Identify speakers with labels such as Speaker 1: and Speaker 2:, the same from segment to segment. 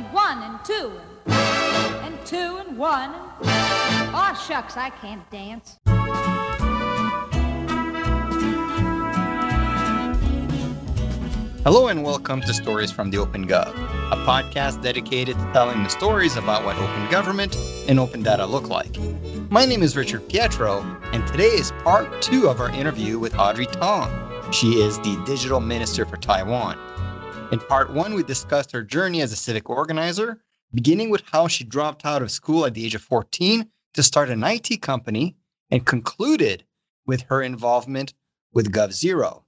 Speaker 1: and one and two and, and two and one. And, oh, shucks, I can't dance.
Speaker 2: Hello and welcome to Stories from the Open Gov, a podcast dedicated to telling the stories about what open government and open data look like. My name is Richard Pietro, and today is part two of our interview with Audrey Tang. She is the digital minister for Taiwan. In part one, we discussed her journey as a civic organizer, beginning with how she dropped out of school at the age of 14 to start an IT company, and concluded with her involvement with GovZero.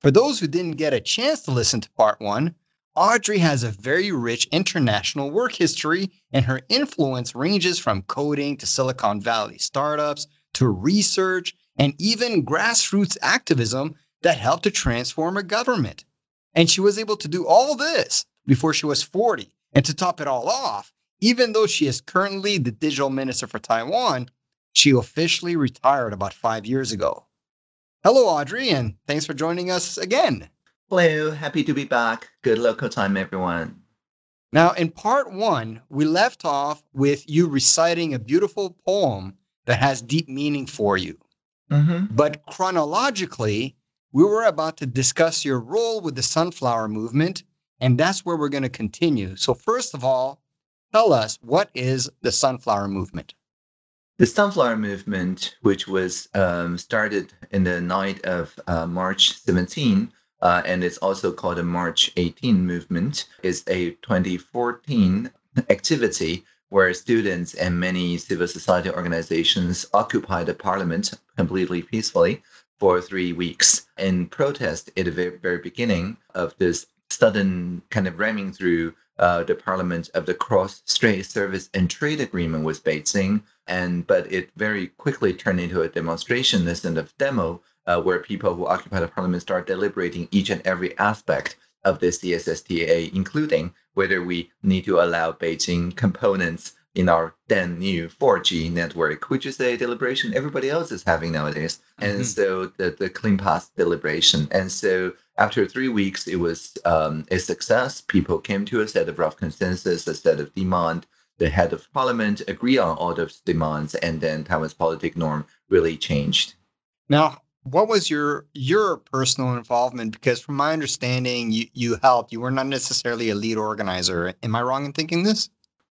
Speaker 2: For those who didn't get a chance to listen to part one, Audrey has a very rich international work history, and her influence ranges from coding to Silicon Valley startups to research and even grassroots activism that helped to transform a government. And she was able to do all this before she was 40. And to top it all off, even though she is currently the digital minister for Taiwan, she officially retired about five years ago. Hello, Audrey, and thanks for joining us again.
Speaker 3: Hello, happy to be back. Good local time, everyone.
Speaker 2: Now, in part one, we left off with you reciting a beautiful poem that has deep meaning for you.
Speaker 3: Mm-hmm.
Speaker 2: But chronologically, we were about to discuss your role with the sunflower movement, and that's where we're going to continue. So, first of all, tell us what is the sunflower movement?
Speaker 3: The Sunflower Movement, which was um, started in the night of uh, March 17, uh, and it's also called the March 18 movement, is a 2014 activity where students and many civil society organizations occupied the parliament completely peacefully for three weeks in protest at the very, beginning of this sudden kind of ramming through uh, the parliament of the cross-strait service and trade agreement with Beijing, and but it very quickly turned into a demonstration this instead of demo, uh, where people who occupy the parliament start deliberating each and every aspect of the CSSTA, including whether we need to allow Beijing components in our then new 4G network, which is a deliberation everybody else is having nowadays. Mm-hmm. And so the, the clean path deliberation. And so after three weeks, it was um, a success. People came to a set of rough consensus, a set of demand. The head of parliament agreed on all those demands, and then Taiwan's politic norm really changed.
Speaker 2: Now, what was your your personal involvement? Because from my understanding, you, you helped. You were not necessarily a lead organizer. Am I wrong in thinking this?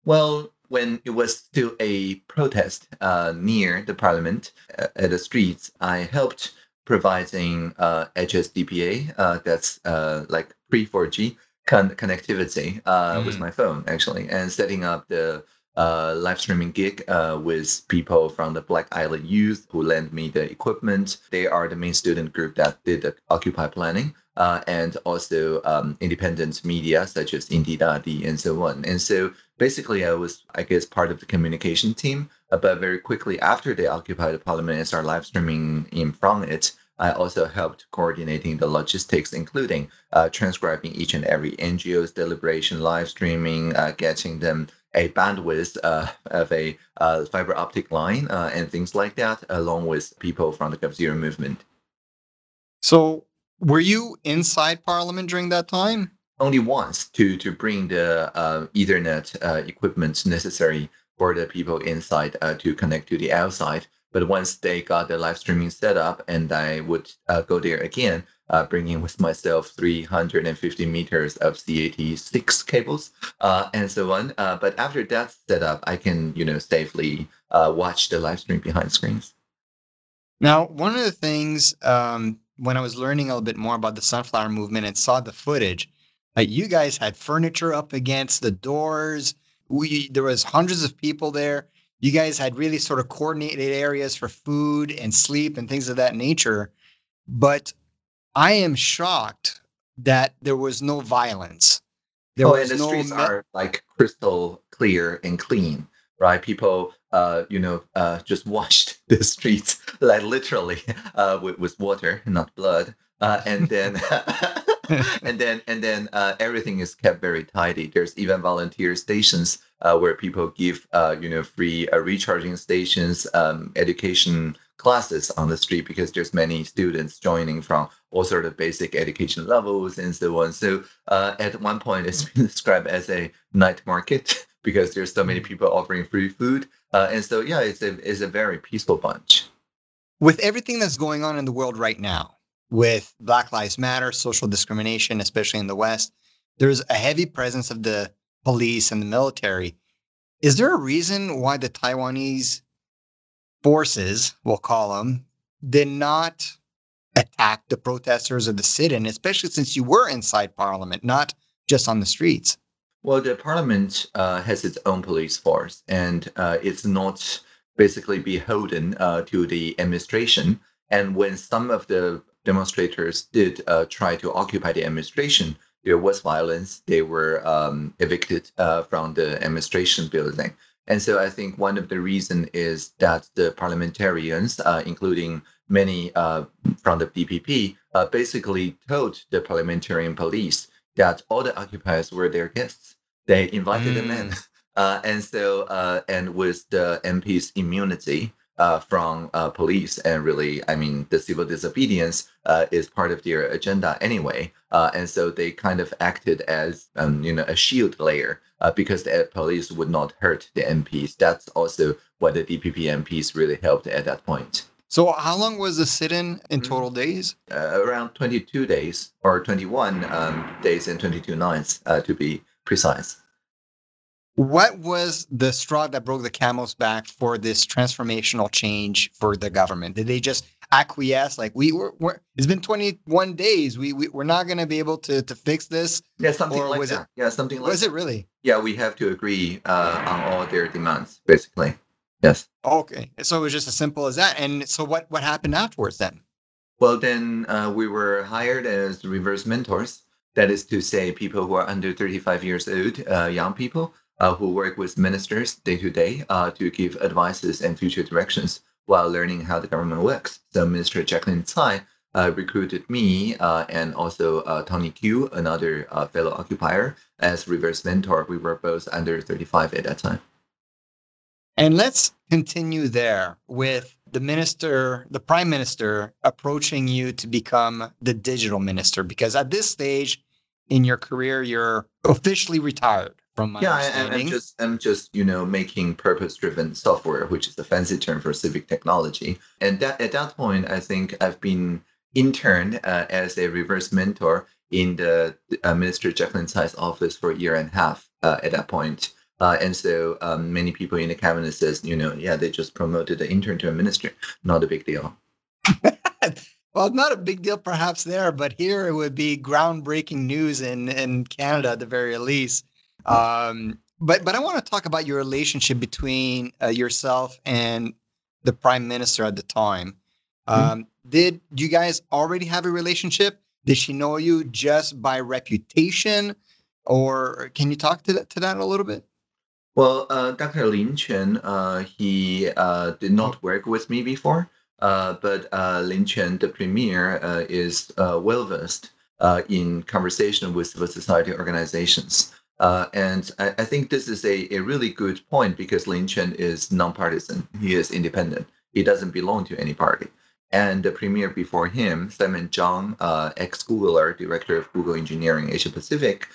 Speaker 3: Well, when it was still a protest uh, near the parliament uh, at the streets, I helped providing uh, HSDPA, uh, that's uh, like pre 4G con- connectivity mm. with my phone actually, and setting up the uh, live streaming gig uh, with people from the Black Island Youth who lent me the equipment. They are the main student group that did the Occupy planning. Uh, and also um, independent media such as Indidadi and so on. And so basically, I was, I guess, part of the communication team. Uh, but very quickly after they occupied the parliament and started live streaming in from it, I also helped coordinating the logistics, including uh, transcribing each and every NGO's deliberation, live streaming, uh, getting them a bandwidth uh, of a uh, fiber optic line uh, and things like that, along with people from the GovZero movement.
Speaker 2: So, were you inside Parliament during that time?
Speaker 3: Only once to to bring the uh, Ethernet uh, equipment necessary for the people inside uh, to connect to the outside. But once they got the live streaming set up, and I would go there again, uh, bringing with myself 350 meters of CAT6 cables uh, and so on. Uh, but after that setup, I can, you know, safely uh, watch the live stream behind screens.
Speaker 2: Now, one of the things um, when I was learning a little bit more about the sunflower movement and saw the footage, uh, you guys had furniture up against the doors. We there was hundreds of people there. You guys had really sort of coordinated areas for food and sleep and things of that nature. But I am shocked that there was no violence. There
Speaker 3: oh, and the no streets me- are like crystal clear and clean, right? People, uh, you know, uh, just washed the streets like literally uh, with, with water, not blood, uh, and then. and then and then uh, everything is kept very tidy. There's even volunteer stations uh, where people give uh, you know free uh, recharging stations, um, education classes on the street because there's many students joining from all sort of basic education levels and so on. So uh, at one point, it's been described as a night market because there's so many people offering free food. Uh, and so, yeah, it's a, it's a very peaceful bunch.
Speaker 2: With everything that's going on in the world right now, with Black Lives Matter, social discrimination, especially in the West, there's a heavy presence of the police and the military. Is there a reason why the Taiwanese forces, we'll call them, did not attack the protesters or the sit in, especially since you were inside parliament, not just on the streets?
Speaker 3: Well, the parliament uh, has its own police force, and uh, it's not basically beholden uh, to the administration. And when some of the demonstrators did uh, try to occupy the administration, there was violence. They were um, evicted uh, from the administration building. And so I think one of the reason is that the parliamentarians, uh, including many uh, from the DPP, uh, basically told the parliamentarian police that all the occupiers were their guests. They invited mm. them in. Mm. Uh, and so, uh, and with the MP's immunity, uh, from uh, police. And really, I mean, the civil disobedience uh, is part of their agenda anyway. Uh, and so they kind of acted as, um, you know, a shield layer uh, because the police would not hurt the MPs. That's also what the DPP MPs really helped at that point.
Speaker 2: So, how long was the sit-in in mm-hmm. total days?
Speaker 3: Uh, around 22 days, or 21 um, days and 22 nights, to be precise.
Speaker 2: What was the straw that broke the camel's back for this transformational change for the government? Did they just acquiesce? Like we were, we're, it's been 21 days. We, we we're not going to be able to to fix this.
Speaker 3: Yeah, something like that. It, yeah, something like.
Speaker 2: Was
Speaker 3: that.
Speaker 2: it really?
Speaker 3: Yeah, we have to agree uh, on all their demands, basically. Yes.
Speaker 2: Okay, so it was just as simple as that. And so what what happened afterwards then?
Speaker 3: Well, then uh, we were hired as reverse mentors. That is to say, people who are under 35 years old, uh, young people uh, who work with ministers day to day uh, to give advices and future directions while learning how the government works. So Minister Jaclyn Tsai uh, recruited me uh, and also Tony Q, another fellow occupier, as reverse mentor. We were both under 35 at that time.
Speaker 2: And let's continue there with the minister, the prime minister, approaching you to become the digital minister, because at this stage in your career, you're officially retired from my
Speaker 3: yeah, I, am just I'm just you know making purpose-driven software, which is the fancy term for civic technology. And that at that point, I think I've been interned uh, as a reverse mentor in the uh, Minister Jaclyn Tsai's office for a year and a half uh, at that point. Uh, and so um, many people in the cabinet says, you know, yeah, they just promoted the intern to a minister. Not a big deal.
Speaker 2: well, not a big deal perhaps there, but here it would be groundbreaking news in, in Canada at the very least. Um, but but I want to talk about your relationship between uh, yourself and the prime minister at the time. Mm-hmm. Um, mm-hmm. Did you guys already have a relationship? Did she know you just by reputation, or can you talk to that to that a little bit?
Speaker 3: Well, uh, Dr. Lin Chuan, uh, he uh, did not work with me before, uh, but uh, Lin Chuan, the premier, uh, is well versed in conversation with civil society organizations. Uh, and I, I, think this is a, a really good point because Lin Chuan is nonpartisan. He is independent. He doesn't belong to any party. And the premier before him, Simon Chang, uh, ex-Googler, director of Google Engineering Asia Pacific,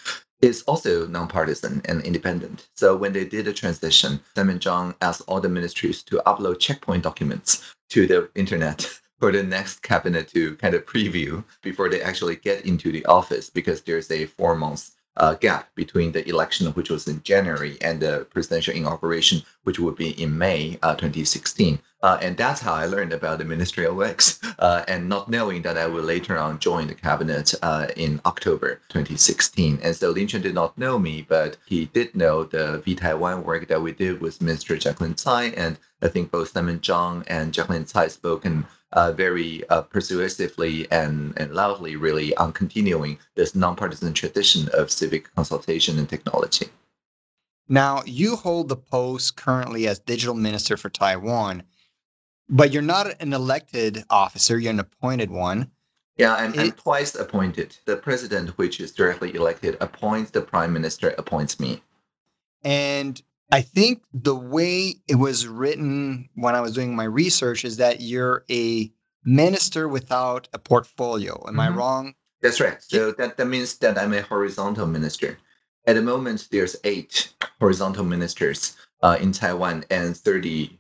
Speaker 3: is also nonpartisan and independent. So when they did the transition, Simon Chang asked all the ministries to upload checkpoint documents to the internet for the next cabinet to kind of preview before they actually get into the office because there's a four months uh, gap between the election, which was in January, and the presidential inauguration, which would be in May uh, 2016. Uh, and that's how I learned about the ministerial works, uh, and not knowing that I would later on join the cabinet uh, in October 2016. And so Lin Chuan did not know me, but he did know the vTaiwan work that we did with Minister Jaclyn Tsai. And I think both Simon Chang and Jaclyn Tsai spoken uh, very uh, persuasively and, and loudly, really, on continuing this nonpartisan tradition of civic consultation and technology.
Speaker 2: Now, you hold the post currently as digital minister for Taiwan, but you're not an elected officer, you're an appointed one.
Speaker 3: Yeah, I'm, it, I'm twice appointed. The president, which is directly elected, appoints the prime minister, appoints me.
Speaker 2: And I think the way it was written when I was doing my research is that you're a minister without a portfolio. Am I
Speaker 3: Mhm.
Speaker 2: wrong?
Speaker 3: That's right. So that, that means that I'm a horizontal minister. At the moment, there's eight horizontal ministers uh, in Taiwan and 32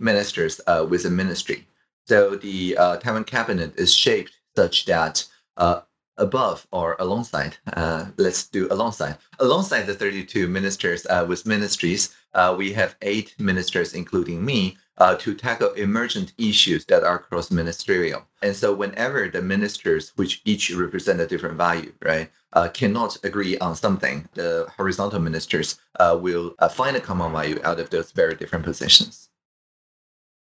Speaker 3: ministers uh, with a ministry. So the uh, Taiwan cabinet is shaped such that uh, above or alongside, uh, let's do alongside, alongside the 32 ministers uh, with ministries, uh, we have eight ministers, including me, to tackle emergent issues that are cross ministerial. And so, whenever the ministers, which each represent a different value, right, cannot agree on something, the horizontal ministers will find a common value out of those very different positions.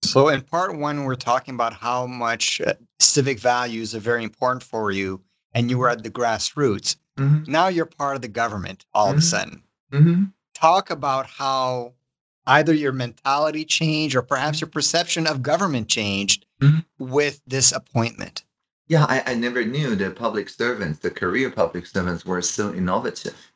Speaker 2: So, in part one, we're talking about how much uh, civic values are very important for you, and you were at the grassroots.
Speaker 3: Mm-hmm.
Speaker 2: Now you're part of the government all of a
Speaker 3: Mhm.
Speaker 2: sudden.
Speaker 3: Mm-hmm.
Speaker 2: Talk about how either your mentality changed or perhaps your perception of government changed
Speaker 3: Mhm.
Speaker 2: with this appointment.
Speaker 3: Yeah, I, I never knew the public servants, the career public servants, were so innovative.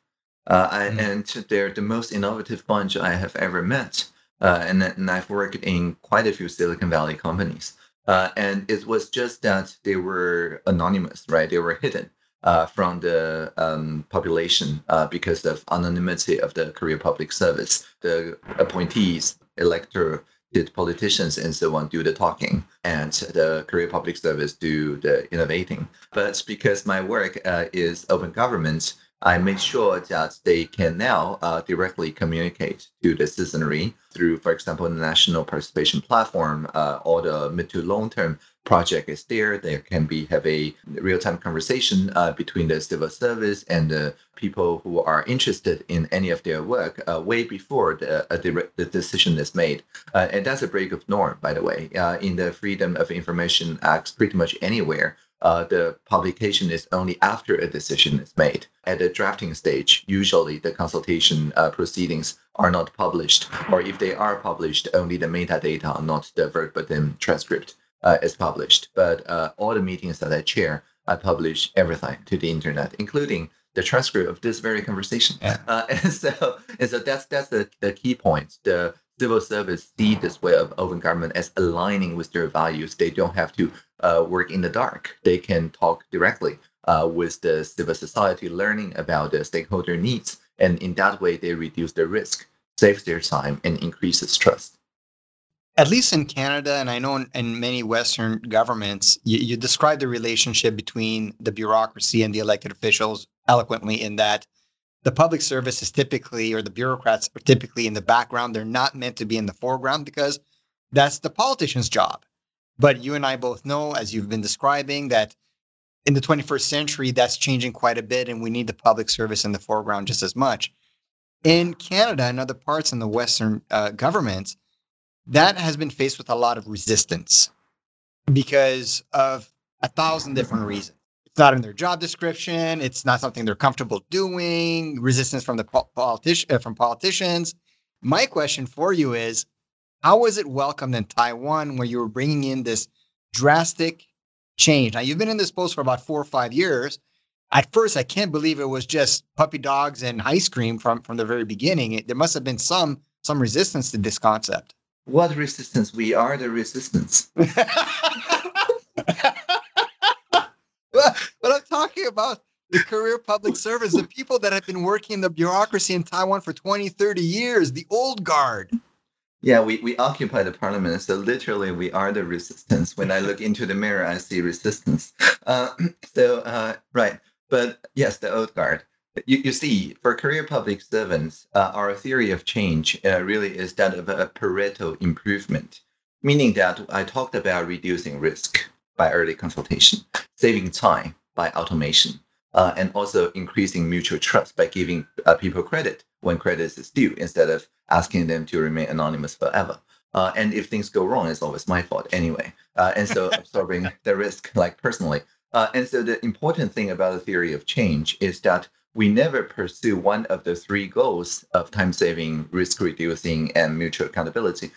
Speaker 3: Uh, I,
Speaker 2: Mm.
Speaker 3: And they're the most innovative bunch I have ever met. Uh, and, and I've worked in quite a few Silicon Valley companies. Uh, and it was just that they were anonymous, right? They were hidden uh, from the um, population uh, because of anonymity of the career public service. The appointees, elector, elected politicians, and so on do the talking, and the career public service do the innovating. But because my work uh, is open government, I make sure that they can now uh, directly communicate to the citizenry through, for example, the national participation platform uh, the mid to long term project is there. There can be have a real time conversation uh, between the civil service and the people who are interested in any of their work uh, way before the, the the decision is made. Uh, and that's a break of norm, by the way. Uh, in the Freedom of Information Act, pretty much anywhere, uh, the publication is only after a decision is made. At the drafting stage, usually the consultation uh, proceedings are not published, or if they are published, only the metadata, not the verbatim transcript, uh, is published. But uh, all the meetings that I chair, I publish everything to the internet, including the transcript of this very conversation.
Speaker 2: Yeah.
Speaker 3: Uh, and so, and so that's that's the, the key point. The civil service see this way of open government as aligning with their values. They don't have to uh, work in the dark. They can talk directly uh, with the civil society, learning about the stakeholder needs, and in that way, they reduce the risk, saves their time, and increases trust.
Speaker 2: At least in Canada, and I know in, in many Western governments, you, you describe the relationship between the bureaucracy and the elected officials eloquently in that the public service is typically, or the bureaucrats are typically in the background. They're not meant to be in the foreground because that's the politician's job. But you and I both know, as you've been describing, that in the 21st century, that's changing quite a bit, and we need the public service in the foreground just as much. In Canada and other parts in the Western uh, governments, that has been faced with a lot of resistance because of a thousand different reasons. It's not in their job description. It's not something they're comfortable doing. Resistance from the po- politici- uh, from politicians. My question for you is, how was it welcomed in Taiwan where you were bringing in this drastic change? Now you've been in this post for about four or five years. At first, I can't believe it was just puppy dogs and ice cream from from the very beginning. It, there must have been some some resistance to this concept.
Speaker 3: What resistance? We are the resistance.
Speaker 2: talking about the career public service, the people that have been working in the bureaucracy in Taiwan for 20, 30 years, the old guard.
Speaker 3: Yeah, we, we occupy the parliament, so literally we are the resistance. When I look into the mirror, I see resistance. Uh, so, uh, right. But yes, the old guard. You, you see, for career public servants, uh, our theory of change uh, really is that of a Pareto improvement, meaning that I talked about reducing risk by early consultation, saving time by automation, uh, and also increasing mutual trust by giving uh, people credit when credit is due instead of asking them to remain anonymous forever. Uh, and if things go wrong, it's always my fault anyway. Uh, and so absorbing the risk, like personally. Uh, and so the important thing about the theory of change is that we never pursue one of the three goals of time saving, risk reducing, and mutual accountability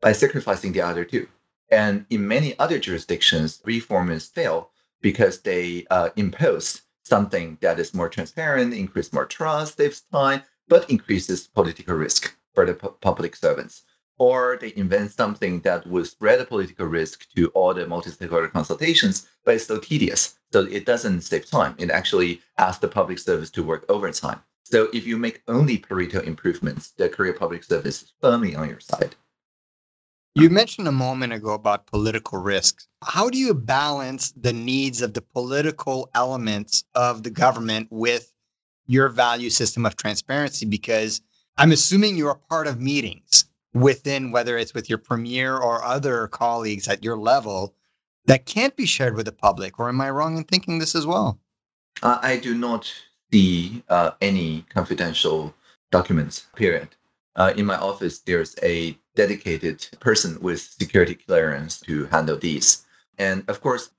Speaker 3: by sacrificing the other two. And in many other jurisdictions, reformers fail because they uh, impose something that is more transparent, increase more trust, saves time, but increases political risk for the pu- public servants. Or they invent something that would spread the political risk to all the multi-stakeholder consultations, but it's still tedious. So it doesn't save time. It actually asks the public service to work overtime. So if you make only Pareto improvements, the Career Public Service is firmly on your side.
Speaker 2: You mentioned a moment ago about political risks. How do you balance the needs of the political elements of the government with your value system of transparency? Because I'm assuming you're a part of meetings within, whether it's with your premier or other colleagues at your level, that can't be shared with the public. Or am I wrong in thinking this as well?
Speaker 3: Uh, I do not see uh, any confidential documents, period. Uh, in my office, there's a dedicated person with security clearance to handle these. And of course,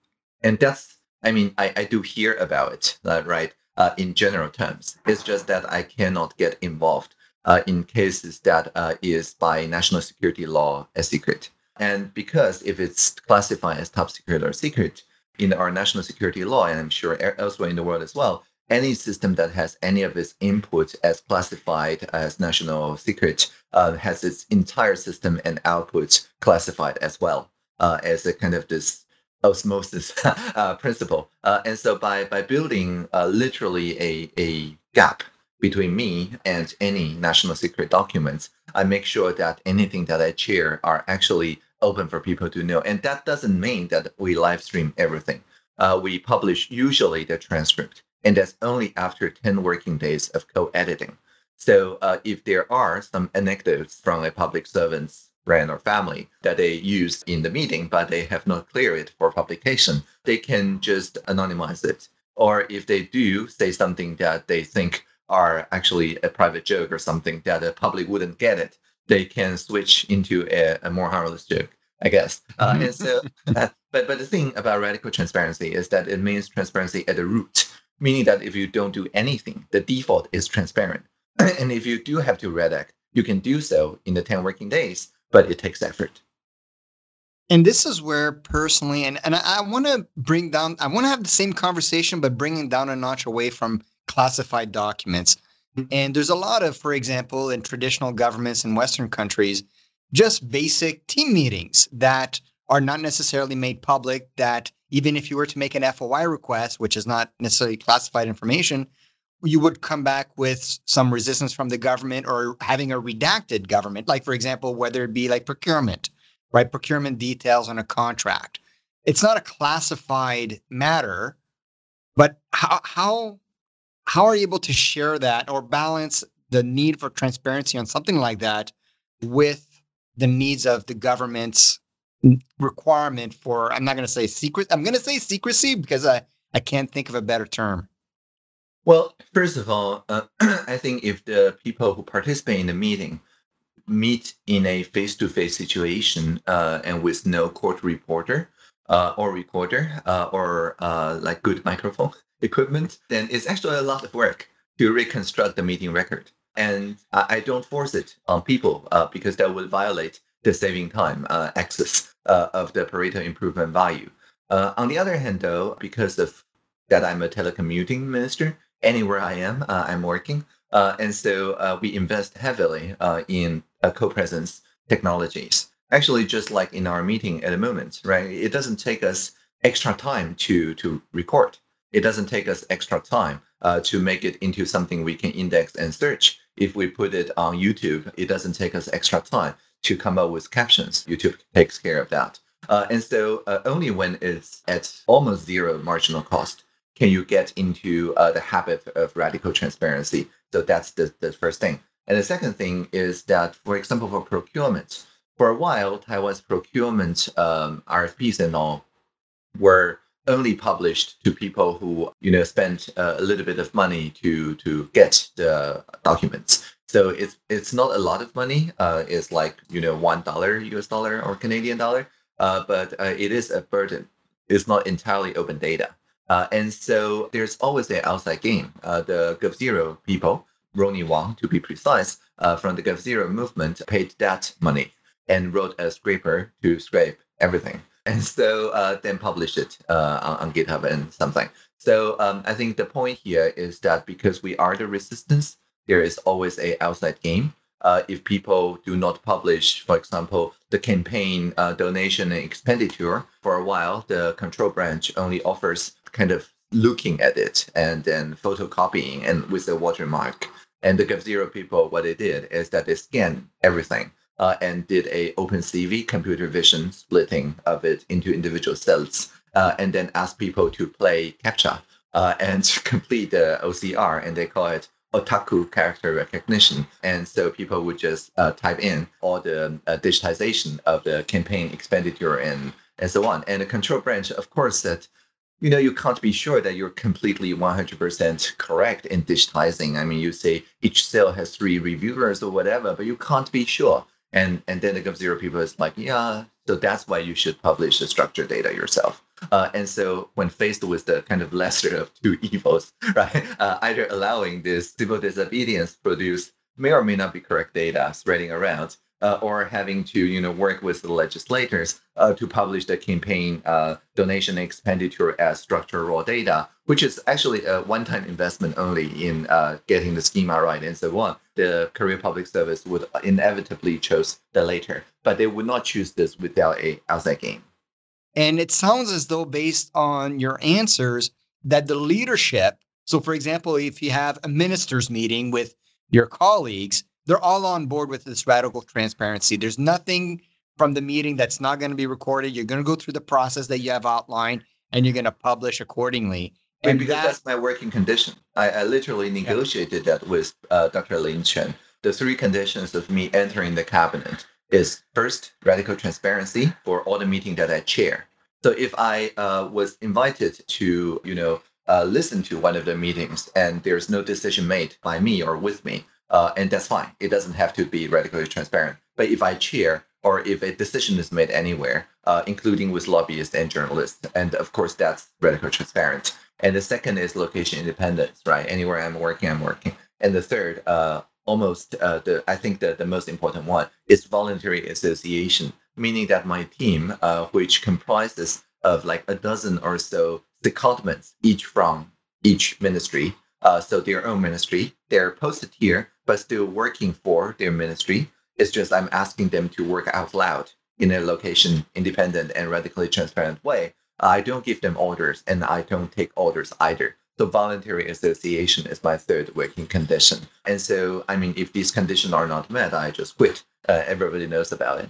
Speaker 3: and that's, I mean, I, I do hear about it, uh, right, uh, in general terms. It's just that I cannot get involved uh, in cases that uh, is by national security law a secret. And because if it's classified as top secret or secret in our national security law, and I'm sure elsewhere in the world as well, any system that has any of its input as classified as national secret uh, has its entire system and output classified as well uh, as a kind of this osmosis uh, principle. Uh, and so by, by building uh, literally a, a gap between me and any national secret documents, I make sure that anything that I share are actually open for people to know. And that doesn't mean that we live stream everything. Uh, we publish usually the transcript and that's only after 10 working days of co-editing. So uh, if there are some anecdotes from a public servant's friend or family that they use in the meeting, but they have not cleared it for publication, they can just anonymize it. Or if they do say something that they think are actually a private joke or something that the public wouldn't get it, they can switch into a, a more harmless joke. I guess. Uh, and so, uh, but but the thing about radical transparency is that it means transparency at the root meaning that if you don't do anything, the default is transparent. and if you do have to redact, you can do so in the 10 working days, but it takes effort.
Speaker 2: And this is where personally, and, and I, I want to bring down, I want to have the same conversation, but bringing down a notch away from classified documents. And there's a lot of, for example, in traditional governments in Western countries, just basic team meetings that are not necessarily made public that even if you were to make an FOI request, which is not necessarily classified information, you would come back with some resistance from the government or having a redacted government, like, for example, whether it be like procurement, right? Procurement details on a contract. It's not a classified matter, but how, how, how are you able to share that or balance the need for transparency on something like that with the needs of the government's requirement for i'm not going to say secret i'm going to say secrecy because i i can't think of a better term.
Speaker 3: Well first of all uh, i think if the people who participate in the meeting meet in a face-to-face situation uh, and with no court reporter uh, or recorder uh, or uh, like good microphone equipment then it's actually a lot of work to reconstruct the meeting record. And i, I don't force it on people uh, because that would violate the saving time access uh, of the Pareto improvement value. Uh, on the other hand, though, because of that I'm a telecommuting minister, anywhere I am, uh, I'm working. Uh, and so uh, we invest heavily uh, in co-presence technologies. Actually, just like in our meeting at the moment, right? It doesn't take us extra time to, to record. It doesn't take us extra time to make it into something we can index and search. If we put it on YouTube, it doesn't take us extra time to come up with captions. YouTube takes care of that. Uh, and so uh, only when it's at almost zero marginal cost can you get into uh, the habit of radical transparency. So that's the, the first thing. And the second thing is that, for example, for procurement, for a while, Taiwan's procurement um, RFPs and all were only published to people who you know spent uh, a little bit of money to to get the documents. So it's it's not a lot of money. Uh, it's like you know one dollar US dollar or Canadian dollar. Uh, but uh, it is a burden. It's not entirely open data. Uh, and so there's always an outside game. Uh, the GovZero people, Ronny Wang to be precise, uh, from the GovZero movement paid that money and wrote a scraper to scrape everything. And so then published it on, on, GitHub and something. So um, I think the point here is that because we are the resistance, there is always a outside game. Uh, if people do not publish, for example, the campaign uh, donation and expenditure for a while, the control branch only offers kind of looking at it and then photocopying and with a watermark. And the GovZero people, what they did is that they scanned everything uh, and did a OpenCV computer vision splitting of it into individual cells, uh, and then asked people to play CAPTCHA uh, and complete the OCR, and they call it otaku character recognition. And so people would just uh, type in all the uh, digitization of the campaign expenditure and and so on. And the control branch, of course, that you know you can't be sure that you're completely 100% correct in digitizing. I mean, you say each cell has three reviewers or whatever, but you can't be sure. And and then the GovZero people is like, yeah, so that's why you should publish the structured data yourself. Uh, and so when faced with the kind of lesser of two evils, right, uh, either allowing this civil disobedience produce may or may not be correct data spreading around, uh, or having to you know work with the legislators uh, to publish the campaign uh, donation expenditure as structured raw data, which is actually a one-time investment only in uh, getting the schema right and so on. The Career Public Service would inevitably choose the later, but they would not choose this without a outside game.
Speaker 2: And it sounds as though, based on your answers, that the leadership. So, for example, if you have a ministers' meeting with your colleagues, they're all on board with this radical transparency. There's nothing from the meeting that's not going to be recorded. You're going to go through the process that you have outlined and you're going to publish accordingly.
Speaker 3: And because that, that's my working condition. I, I literally negotiated yeah. that with uh, Dr. Lin Chuan. The three conditions of me entering the cabinet is first, radical transparency for all the meeting that I chair. So if I uh, was invited to, you know, uh, listen to one of the meetings and there's no decision made by me or with me, uh, and that's fine. It doesn't have to be radically transparent. But if I chair or if a decision is made anywhere, uh, including with lobbyists and journalists, and of course that's radically transparent. And the second is location independence, right? Anywhere I'm working, I'm working. And the third, uh, almost uh, the I think that the most important one is voluntary association, meaning that my team, uh, which comprises of like a dozen or so secondments, each from each ministry, uh, so their own ministry, they're posted here, but still working for their ministry. It's just I'm asking them to work out loud in a location independent and radically transparent way. I don't give them orders and I don't take orders either. So voluntary association is my third working condition. And so, I mean, if these conditions are not met, I just quit. Uh, everybody knows about it.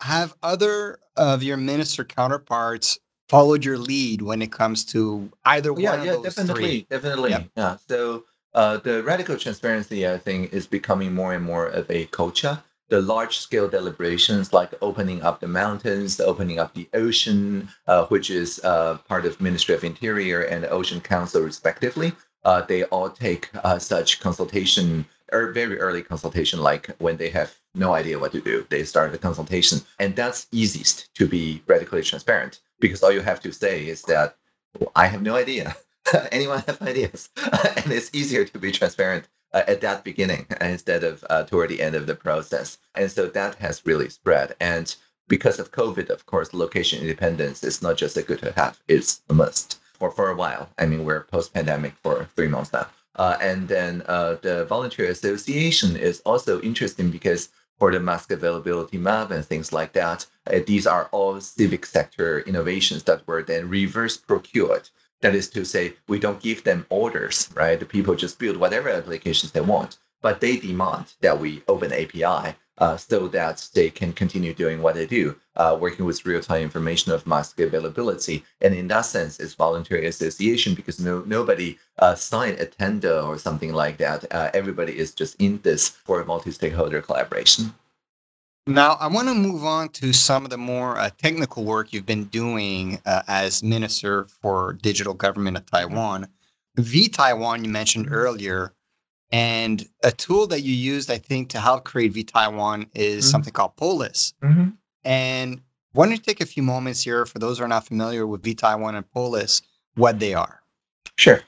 Speaker 2: Have other of your minister counterparts followed your lead when it comes to either one
Speaker 3: yeah,
Speaker 2: of
Speaker 3: yeah,
Speaker 2: those
Speaker 3: definitely,
Speaker 2: three?
Speaker 3: definitely. Yep. Yeah. So uh, the radical transparency, I think, is becoming more and more of a culture. The large scale deliberations, like opening up the mountains, opening up the ocean, uh, which is uh, part of Ministry of Interior and Ocean Council, respectively, uh, they all take uh, such consultation or very early consultation, like when they have no idea what to do, they start the consultation. And that's easiest to be radically transparent because all you have to say is that well, I have no idea. anyone have ideas? and it's easier to be transparent uh, at that beginning instead of uh, toward the end of the process. And so that has really spread. And because of COVID, of course, location independence is not just a good to have; it's a must for for a while. I mean, we're post pandemic for three months now. Uh, and then uh, the volunteer association is also interesting because for the mask availability map and things like that, uh, these are all civic sector innovations that were then reverse procured that is to say, we don't give them orders, right? The people just build whatever applications they want, but they demand that we open API uh, so that they can continue doing what they do, uh, working with real-time information of mask availability. And in that sense, it's voluntary association because no nobody uh, signed a tender or something like that. Uh, everybody is just in this for a multi-stakeholder collaboration.
Speaker 2: Now, I want to move on to some of the more uh, technical work you've been doing uh, as Minister for Digital Government of Taiwan. vTaiwan, you mentioned earlier, and a tool that you used, I think, to help create vTaiwan is mm-hmm. something called Polis. Mm-hmm. And why don't you take a few moments here for those who are not familiar with vTaiwan and Polis, what they are?
Speaker 3: Sure.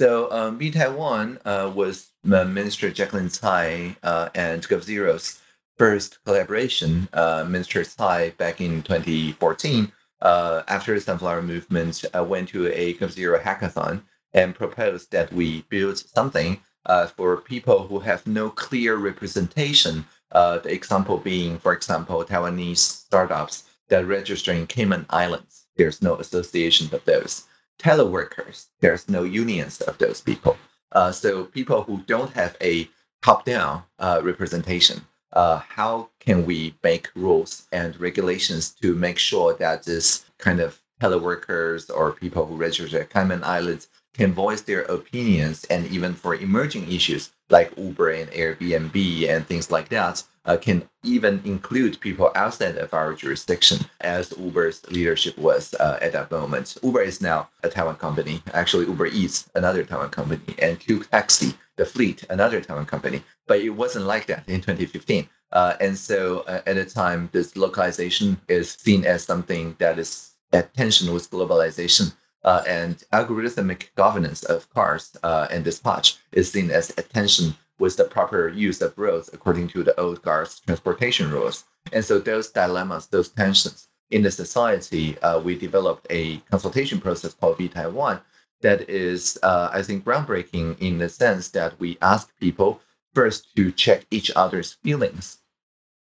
Speaker 3: So um, vTaiwan uh, was uh, Minister Jaclyn Tsai uh, and GovZero's first collaboration, uh, Minister Tsai, back in 2014, uh, after the Sunflower Movement, uh, went to a GovZero hackathon and proposed that we build something uh, for people who have no clear representation. Uh, the example being, for example, Taiwanese startups that register in Cayman Islands. There's no association of those. Teleworkers, there's no unions of those people. Uh, so people who don't have a top-down uh, representation, uh, how can we make rules and regulations to make sure that this kind of teleworkers or people who register at Cayman Islands can voice their opinions and even for emerging issues like Uber and Airbnb and things like that uh, can even include people outside of our jurisdiction as Uber's leadership was uh, at that moment. Uber is now a Taiwan company. Actually, Uber Eats, another Taiwan company, and Q Taxi, the fleet, another Taiwan company. But it wasn't like that in 2015. Uh, and so uh, at the time, this localization is seen as something that is at tension with globalization uh, and algorithmic governance of cars uh, and dispatch is seen as attention with the proper use of roads according to the old cars transportation rules. And so those dilemmas, those tensions in the society, uh, we developed a consultation process called vTaiwan that is, uh, I think, groundbreaking in the sense that we ask people first to check each other's feelings.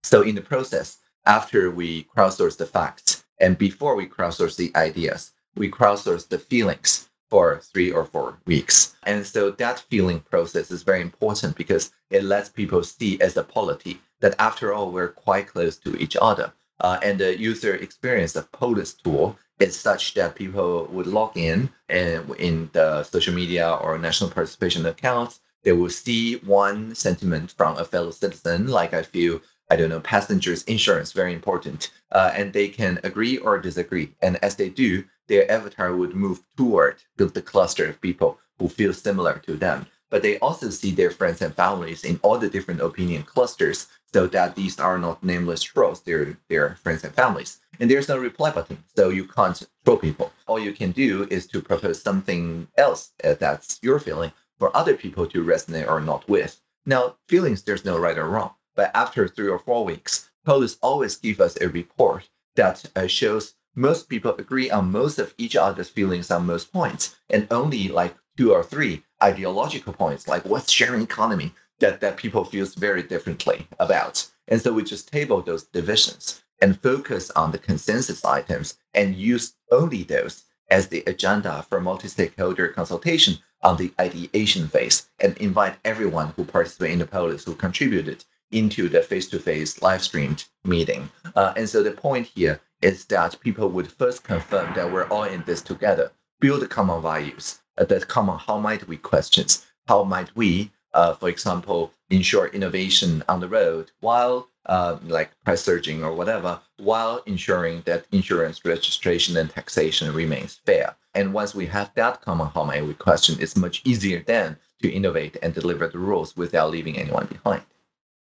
Speaker 3: So in the process, after we crowdsource the facts and before we crowdsource the ideas, we crowdsource the feelings for three or four weeks. And so that feeling process is very important because it lets people see as a polity that after all, we're quite close to each other. Uh, and the user experience of Polis tool is such that people would log in and in the social media or national participation accounts. They will see one sentiment from a fellow citizen, like I feel I don't know, passengers insurance, very important. Uh, and they can agree or disagree. And as they do, their avatar would move toward the cluster of people who feel similar to them. But they also see their friends and families in all the different opinion clusters so that these are not nameless trolls, they're their friends and families. And there's no reply button, so you can't troll people. All you can do is to propose something else uh, that's your feeling for other people to resonate or not with. Now, feelings, there's no right or wrong. But after three or four weeks, Polis always give us a report that uh, shows most people agree on most of each other's feelings on most points, and only like two or three ideological points, like what's sharing economy, that, that people feels very differently about. And so we just table those divisions and focus on the consensus items and use only those as the agenda for multi-stakeholder consultation on the ideation phase and invite everyone who participated in the Polis who contributed into the face-to-face live streamed meeting. Uh, and so the point here is that people would first confirm that we're all in this together, build common values, uh, that common how might we questions, how might we, uh, for example, ensure innovation on the road while uh, like price surging or whatever, while ensuring that insurance registration and taxation remains fair. And once we have that common how might we question, it's much easier then to innovate and deliver the rules without leaving anyone behind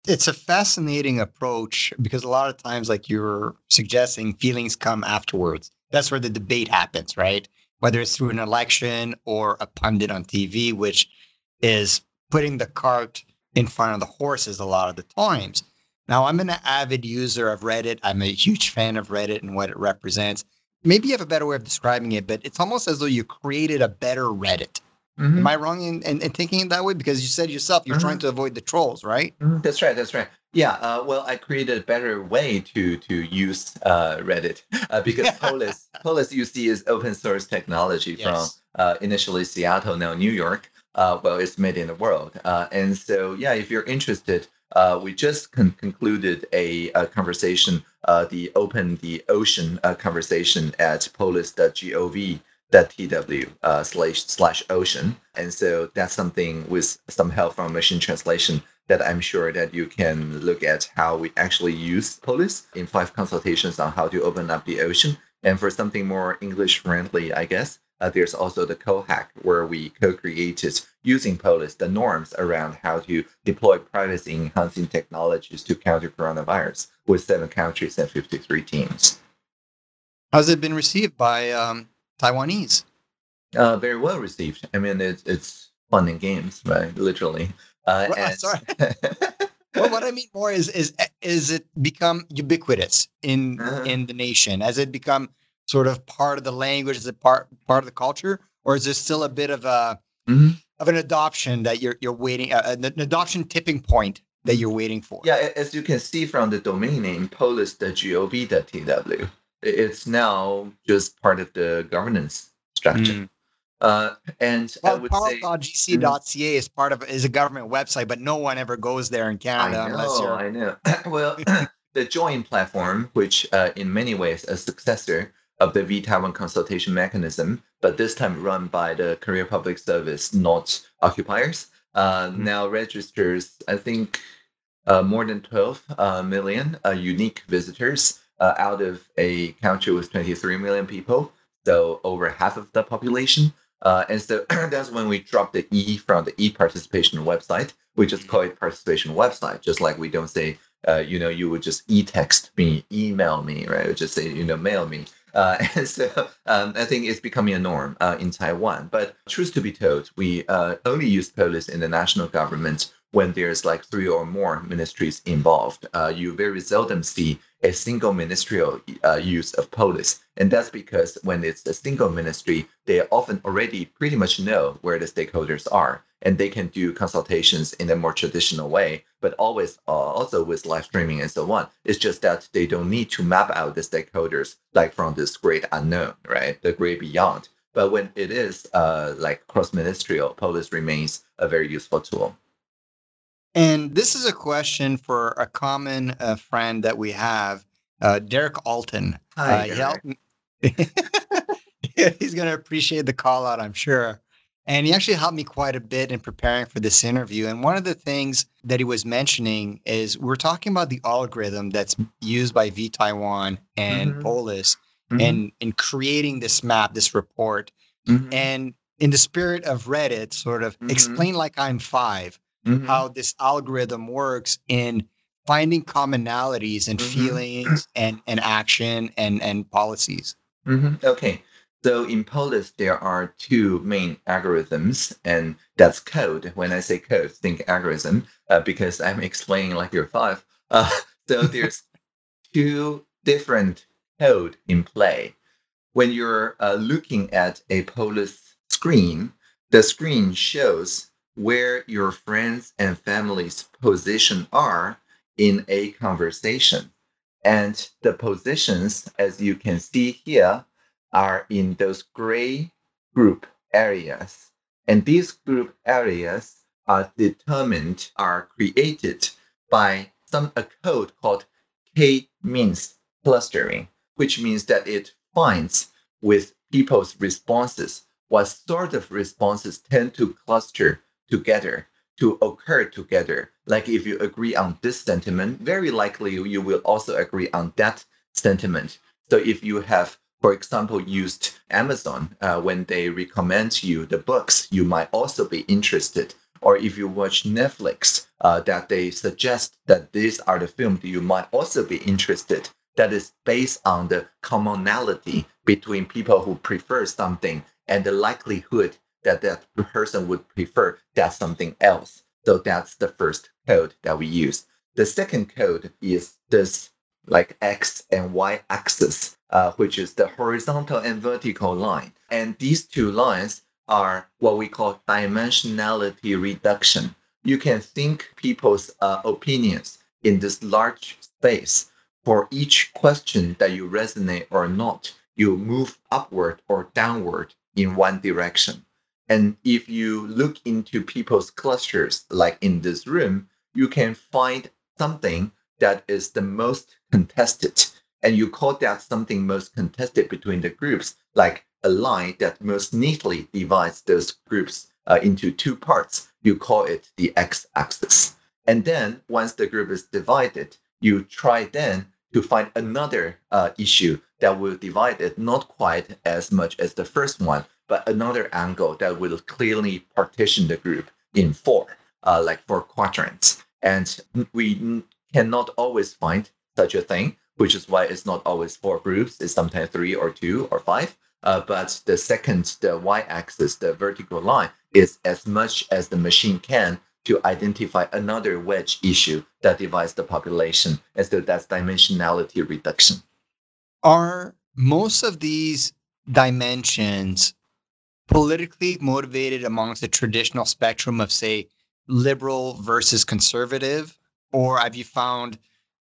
Speaker 2: it's a fascinating approach because a lot of times, like you're suggesting, feelings come afterwards. That's where the debate happens, right? Whether it's through an election or a pundit on TV, which is putting the cart in front of the horses a lot of the times. Now, I'm an avid user of Reddit. I'm a huge fan of Reddit and what it represents. Maybe you have a better way of describing it, but it's almost as though you created a better Reddit. Mm-hmm. Am I wrong in, in, in, thinking it that way? Because you said yourself you're mm-hmm. trying to avoid the trolls, right?
Speaker 3: Mm-hmm. That's right. That's right. Yeah. Uh, well, I created a better way to to use uh, Reddit uh, because Polis Polis you see is open source technology yes. from uh, initially Seattle, now New York. Uh, well, it's made in the world, uh, and so yeah, if you're interested, we just con- concluded a, a conversation, the open the ocean conversation at polis.gov tw uh, slash slash ocean. And so that's something with some help from machine translation that I'm sure that you can look at how we actually use Polis in five consultations on how to open up the ocean. And for something more English friendly, I guess, uh, there's also the CoHack where we co-created using Polis the norms around how to deploy privacy enhancing technologies to counter coronavirus with seven countries and 53 teams.
Speaker 2: How's it been received by um, Taiwanese?
Speaker 3: Uh, very well received. I mean, it's it's fun and games, right? Literally. Uh,
Speaker 2: well, and... Sorry. well, what I mean more is is is it become ubiquitous in uh-huh. in the nation? Has it become sort of part of the language? Is it part part of the culture, or is there still a bit of a mm-hmm. of an adoption that you're you're waiting uh, an adoption tipping point that you're waiting for.
Speaker 3: Yeah, as you can see from the domain name polis.gov.tw, it's now just part of the governance structure. Mm. Uh, and
Speaker 2: well, I would say gc.ca is part of is a government website, but no one ever goes there in Canada
Speaker 3: I know,
Speaker 2: unless you're.
Speaker 3: I know. well, the Join platform, which uh, in many ways a successor of the vTaiwan consultation mechanism, but this time run by the Career Public Service, not occupiers, uh, mm-hmm. now registers, I think, uh, more than 12 uh, million uh, unique visitors uh, out of a country with 23 million people, so over half of the population. Uh, and so that's when we dropped the E from the E participation website. We just call it participation website, just like we don't say, uh, you know, you would just e text me, email me, right? Would just say, you know, mail me. Uh, and so um, I think it's becoming a norm uh, in Taiwan. But truth to be told, we uh, only use Polis in the national government when there's like three or more ministries involved. Uh, you very seldom see a single ministerial uh, use of Polis. And that's because when it's a single ministry, they often already pretty much know where the stakeholders are and they can do consultations in a more traditional way, but always uh, also with live streaming and so on. It's just that they don't need to map out the stakeholders like from this great unknown, right? The great beyond. But when it is uh, like cross ministerial, Polis remains a very useful tool.
Speaker 2: And this is a question for a common uh, friend that we have, uh, Derek Alton.
Speaker 3: Hi, uh,
Speaker 2: he's going to appreciate the call out, I'm sure. And he actually helped me quite a bit in preparing for this interview. And one of the things that he was mentioning is we're talking about the algorithm that's used by vTaiwan and mm-hmm. Polis mm-hmm. and in creating this map, this report. Mm-hmm. And in the spirit of Reddit, sort of mm-hmm. explain like I'm five mm-hmm. how this algorithm works in finding commonalities and mm-hmm. feelings and, and action and, and policies.
Speaker 3: Mm-hmm. Okay. So in Polis, there are two main algorithms, and that's code. When I say code, think algorithm, uh, because I'm explaining like you're five. Uh, so there's two different code in play. When you're uh, looking at a Polis screen, the screen shows where your friends and family's position are in a conversation. And the positions, as you can see here, are in those gray group areas. And these group areas are determined, are created by some a code called k-means clustering, which means that it finds with people's responses what sort of responses tend to cluster together to occur together. Like if you agree on this sentiment, very likely you will also agree on that sentiment. So if you have, for example, used Amazon uh, when they recommend you the books, you might also be interested. Or if you watch Netflix, uh, that they suggest that these are the films you might also be interested. That is based on the commonality between people who prefer something and the likelihood that that person would prefer that something else. So that's the first code that we use. The second code is this like x and y axis, uh, which is the horizontal and vertical line. And these two lines are what we call dimensionality reduction. You can think people's uh, opinions in this large space. For each question that you resonate or not, you move upward or downward in one direction. And if you look into people's clusters, like in this room, you can find something that is the most contested. And you call that something most contested between the groups, like a line that most neatly divides those groups uh, into two parts. You call it the x axis. And then once the group is divided, you try then to find another uh, issue that will divide it not quite as much as the first one, but another angle that will clearly partition the group in four, uh, like four quadrants. And we cannot always find such a thing, which is why it's not always four groups. It's sometimes three or two or five. Uh, but the second, the y-axis, the vertical line, is as much as the machine can to identify another wedge issue that divides the population. And so that's dimensionality reduction.
Speaker 2: Are most of these dimensions politically motivated amongst the traditional spectrum of, say, liberal versus conservative? Or have you found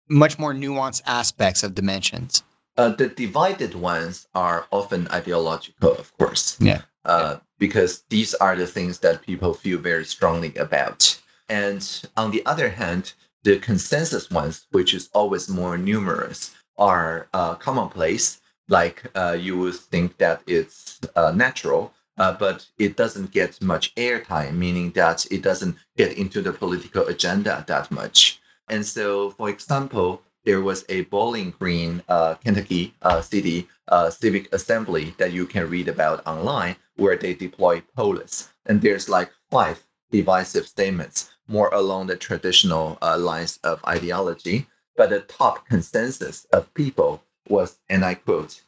Speaker 2: much more nuanced aspects of dimensions?
Speaker 3: Uh, the divided ones are often ideological, of course.
Speaker 2: Yeah.
Speaker 3: Uh, because these are the things that people feel very strongly about. And on the other hand, the consensus ones, which is always more numerous, are uh, commonplace. Like uh, you would think that it's uh, natural, uh, but it doesn't get much airtime, meaning that it doesn't get into the political agenda that much. And so, for example, there was a Bowling Green, uh, Kentucky uh, city uh, civic assembly that you can read about online, where they deploy Polis, and there's like five divisive statements, more along the traditional uh, lines of ideology. But the top consensus of people was, and I quote,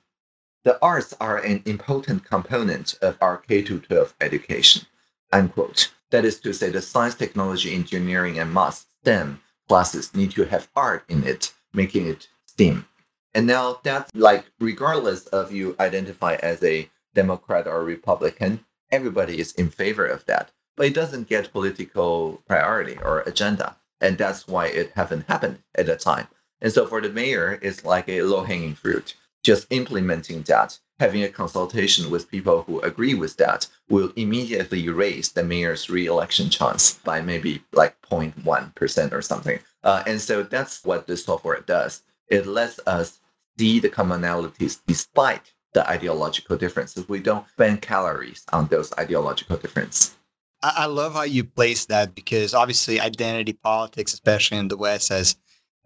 Speaker 3: "The arts are an important component of our K 12 education." Unquote. That is to say, the science, technology, engineering, and math STEM classes need to have art in it, making it STEAM. And now that's like, regardless of you identify as a Democrat or Republican, everybody is in favor of that. But it doesn't get political priority or agenda. And that's why it hasn't happened at the time. And so for the mayor, it's like a low hanging fruit. Just implementing that, having a consultation with people who agree with that will immediately raise the mayor's re-election chance by maybe like 0.1% or something. Uh, and so that's what this software does. It lets us see the commonalities despite the ideological differences. We don't spend calories on those ideological differences.
Speaker 2: I, love how you place that because obviously identity politics, especially in the West, has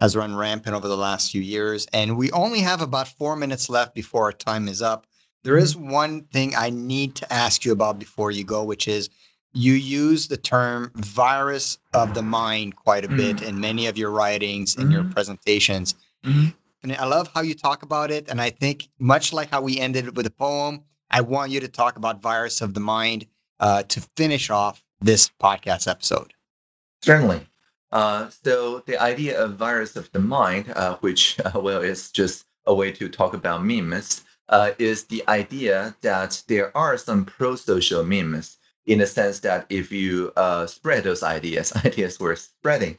Speaker 2: has run rampant over the last few years. And we only have about four minutes left before our time is up. There is mm-hmm. one thing I need to ask you about before you go, which is you use the term virus of the mind quite a bit mm-hmm. in many of your writings and mm-hmm. your presentations. Mm-hmm. And I love how you talk about it. And I think, much like how we ended with a poem, I want you to talk about virus of the mind uh, to finish off this podcast episode.
Speaker 3: Certainly. Uh, so the idea of virus of the mind, uh, which uh, well is just a way to talk about memes, uh, is the idea that there are some pro-social memes in the sense that if you uh, spread those ideas, ideas were spreading,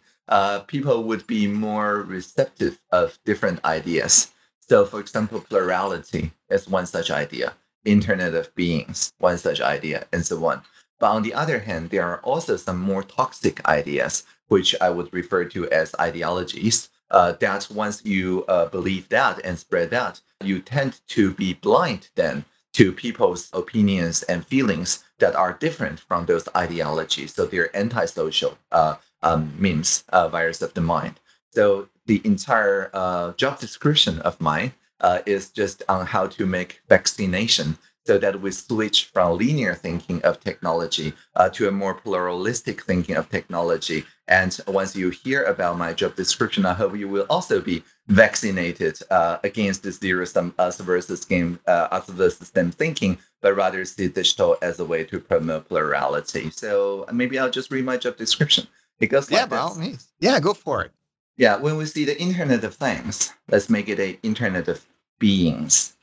Speaker 3: people would be more receptive of different ideas. So, for example, plurality is one such idea. Internet of Beings, one such idea, and so on. But on the other hand, there are also some more toxic ideas which I would refer to as ideologies. Uh, that once you uh, believe that and spread that, you tend to be blind then to people's opinions and feelings that are different from those ideologies. So they're antisocial uh, um, memes, uh, virus of the mind. So the entire uh, job description of mine uh, is just on how to make vaccination so that we switch from linear thinking of technology uh, to a more pluralistic thinking of technology. And once you hear about my job description, I hope you will also be vaccinated uh, against this zero sum us versus game uh, us versus system thinking, but rather see digital as a way to promote plurality. So maybe I'll just read my job description. It goes
Speaker 2: yeah,
Speaker 3: like
Speaker 2: by all means. Yeah, go for it.
Speaker 3: Yeah, when we see the Internet of Things, let's make it a Internet of Beings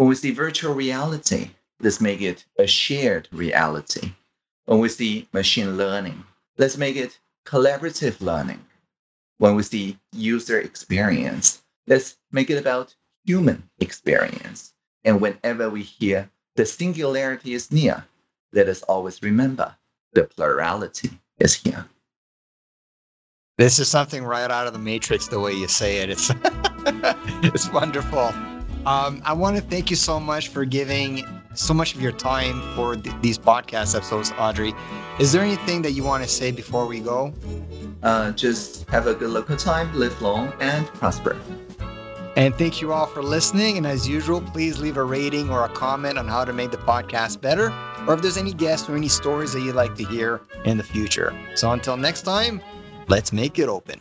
Speaker 3: when we see virtual reality, let's make it a shared reality. When we see machine learning, let's make it collaborative learning. When we see user experience, let's make it about human experience. And whenever we hear the singularity is near, let us always remember the plurality is here.
Speaker 2: This is something right out of the Matrix, the way you say it. It's, it's wonderful. Um, I want to thank you so much for giving so much of your time for th- these podcast episodes, Audrey. Is there anything that you want to say before we go?
Speaker 3: Uh, just have a good local time, live long, and prosper.
Speaker 2: And thank you all for listening. And as usual, please leave a rating or a comment on how to make the podcast better, or if there's any guests or any stories that you'd like to hear in the future. So until next time, let's make it open.